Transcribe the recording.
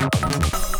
Música